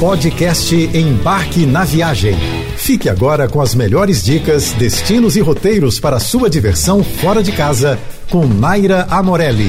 Podcast Embarque na Viagem. Fique agora com as melhores dicas, destinos e roteiros para sua diversão fora de casa com Naira Amorelli.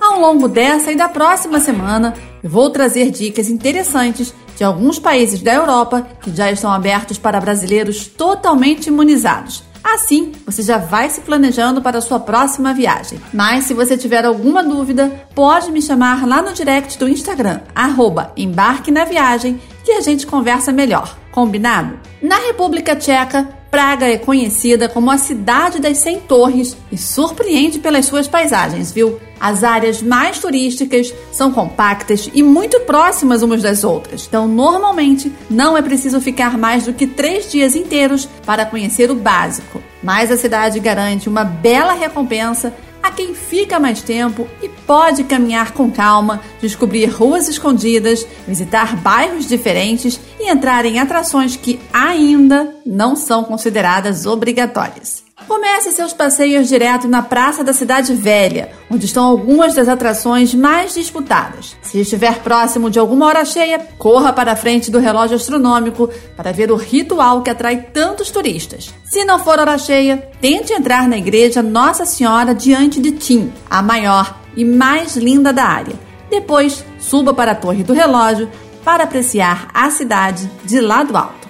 Ao longo dessa e da próxima semana, eu vou trazer dicas interessantes de alguns países da Europa que já estão abertos para brasileiros totalmente imunizados. Assim, você já vai se planejando para a sua próxima viagem. Mas se você tiver alguma dúvida, pode me chamar lá no direct do Instagram, arroba embarque na viagem, que a gente conversa melhor. Combinado? Na República Tcheca, Praga é conhecida como a cidade das 100 torres e surpreende pelas suas paisagens, viu? As áreas mais turísticas são compactas e muito próximas umas das outras, então normalmente não é preciso ficar mais do que três dias inteiros para conhecer o básico. Mas a cidade garante uma bela recompensa a quem fica mais tempo e pode caminhar com calma, descobrir ruas escondidas, visitar bairros diferentes e entrar em atrações que ainda não são consideradas obrigatórias. Comece seus passeios direto na Praça da Cidade Velha, onde estão algumas das atrações mais disputadas. Se estiver próximo de alguma hora cheia, corra para a frente do relógio astronômico para ver o ritual que atrai tantos turistas. Se não for hora cheia, tente entrar na igreja Nossa Senhora diante de Tim, a maior e mais linda da área. Depois, suba para a Torre do Relógio para apreciar a cidade de lado alto.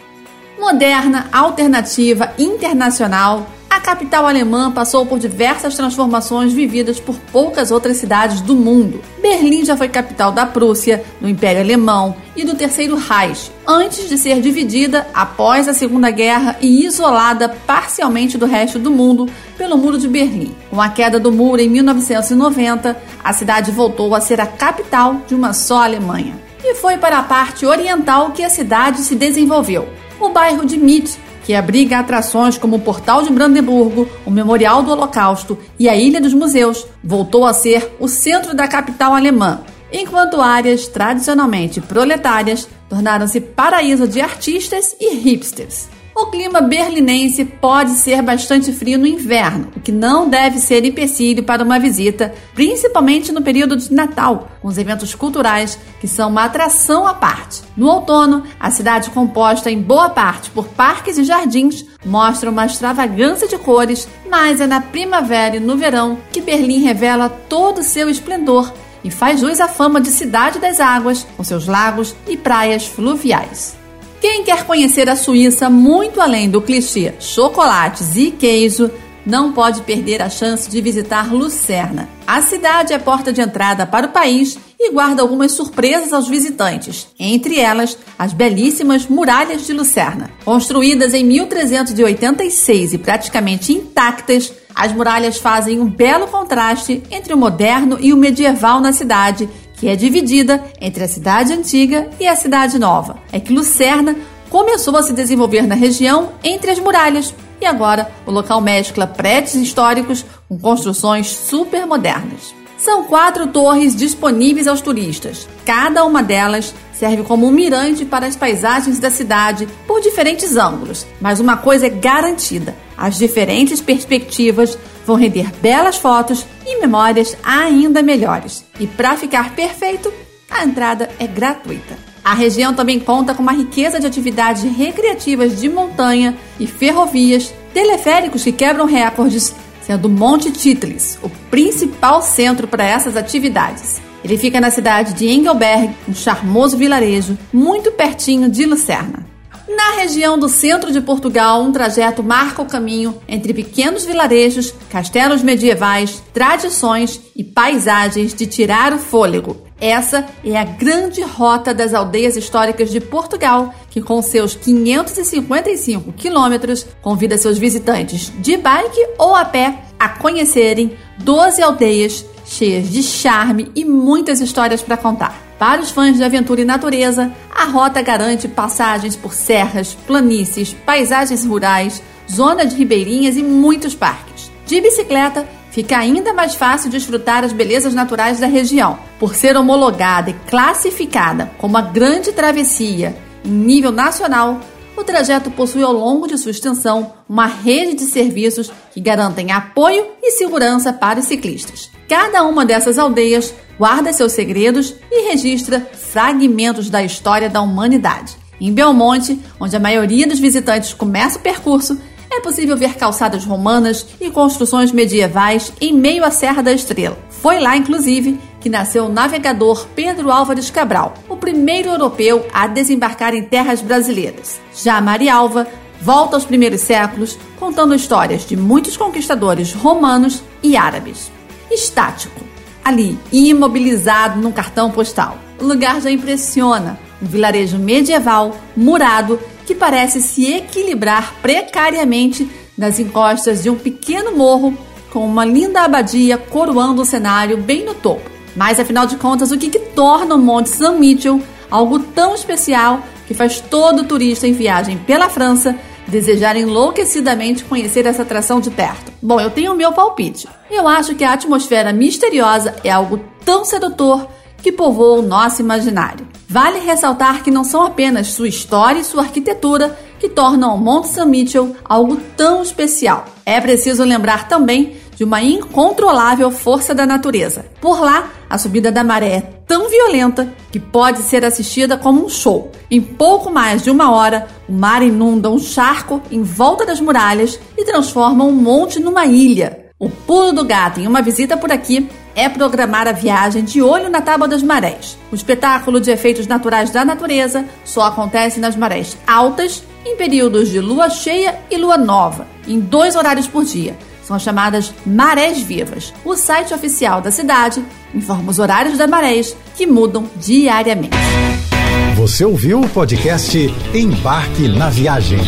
Moderna, alternativa, internacional, a capital alemã passou por diversas transformações vividas por poucas outras cidades do mundo. Berlim já foi capital da Prússia, do Império Alemão e do Terceiro Reich, antes de ser dividida após a Segunda Guerra e isolada parcialmente do resto do mundo pelo Muro de Berlim. Com a queda do muro em 1990, a cidade voltou a ser a capital de uma só Alemanha. E foi para a parte oriental que a cidade se desenvolveu. O bairro de Mitte que abriga atrações como o Portal de Brandeburgo, o Memorial do Holocausto e a Ilha dos Museus, voltou a ser o centro da capital alemã, enquanto áreas tradicionalmente proletárias tornaram-se paraíso de artistas e hipsters. O clima berlinense pode ser bastante frio no inverno, o que não deve ser empecilho para uma visita, principalmente no período de Natal, com os eventos culturais que são uma atração à parte. No outono, a cidade, composta em boa parte por parques e jardins, mostra uma extravagância de cores, mas é na primavera e no verão que Berlim revela todo o seu esplendor e faz jus à fama de cidade das águas, com seus lagos e praias fluviais. Quem quer conhecer a Suíça muito além do clichê chocolates e queijo, não pode perder a chance de visitar Lucerna. A cidade é porta de entrada para o país e guarda algumas surpresas aos visitantes, entre elas as belíssimas muralhas de Lucerna. Construídas em 1386 e praticamente intactas, as muralhas fazem um belo contraste entre o moderno e o medieval na cidade que é dividida entre a cidade antiga e a cidade nova. É que Lucerna começou a se desenvolver na região entre as muralhas e agora o local mescla prédios históricos com construções super modernas. São quatro torres disponíveis aos turistas. Cada uma delas serve como um mirante para as paisagens da cidade por diferentes ângulos. Mas uma coisa é garantida: as diferentes perspectivas vão render belas fotos e memórias ainda melhores. E para ficar perfeito, a entrada é gratuita. A região também conta com uma riqueza de atividades recreativas de montanha e ferrovias, teleféricos que quebram recordes sendo Monte Titlis o principal centro para essas atividades. Ele fica na cidade de Engelberg, um charmoso vilarejo muito pertinho de Lucerna. Na região do centro de Portugal, um trajeto marca o caminho entre pequenos vilarejos, castelos medievais, tradições e paisagens de tirar o fôlego. Essa é a grande rota das aldeias históricas de Portugal, que com seus 555 quilômetros convida seus visitantes de bike ou a pé a conhecerem 12 aldeias cheias de charme e muitas histórias para contar. Para os fãs de aventura e natureza, a rota garante passagens por serras, planícies, paisagens rurais, zonas ribeirinhas e muitos parques. De bicicleta, fica ainda mais fácil desfrutar as belezas naturais da região. Por ser homologada e classificada como a Grande Travessia em nível nacional, o trajeto possui ao longo de sua extensão uma rede de serviços que garantem apoio e segurança para os ciclistas. Cada uma dessas aldeias guarda seus segredos e registra fragmentos da história da humanidade. Em Belmonte, onde a maioria dos visitantes começa o percurso, é possível ver calçadas romanas e construções medievais em meio à Serra da Estrela. Foi lá, inclusive, que nasceu o navegador Pedro Álvares Cabral, o primeiro europeu a desembarcar em terras brasileiras. Já Marialva volta aos primeiros séculos, contando histórias de muitos conquistadores romanos e árabes. Estático, ali, imobilizado num cartão postal. O lugar já impressiona, um vilarejo medieval, murado, que parece se equilibrar precariamente nas encostas de um pequeno morro com uma linda abadia coroando o cenário bem no topo. Mas afinal de contas, o que, que torna o Monte St. Mitchell algo tão especial que faz todo turista em viagem pela França desejar enlouquecidamente conhecer essa atração de perto? Bom, eu tenho o meu palpite. Eu acho que a atmosfera misteriosa é algo tão sedutor que povoa o nosso imaginário. Vale ressaltar que não são apenas sua história e sua arquitetura que tornam o Monte St. Mitchell algo tão especial. É preciso lembrar também de uma incontrolável força da natureza. Por lá, a subida da maré é tão violenta que pode ser assistida como um show. Em pouco mais de uma hora, o mar inunda um charco em volta das muralhas e transforma um monte numa ilha. O pulo do gato em uma visita por aqui é programar a viagem de olho na tábua das marés. O espetáculo de efeitos naturais da natureza só acontece nas marés altas, em períodos de lua cheia e lua nova, em dois horários por dia são as chamadas marés vivas. O site oficial da cidade informa os horários das marés, que mudam diariamente. Você ouviu o podcast Embarque na Viagem.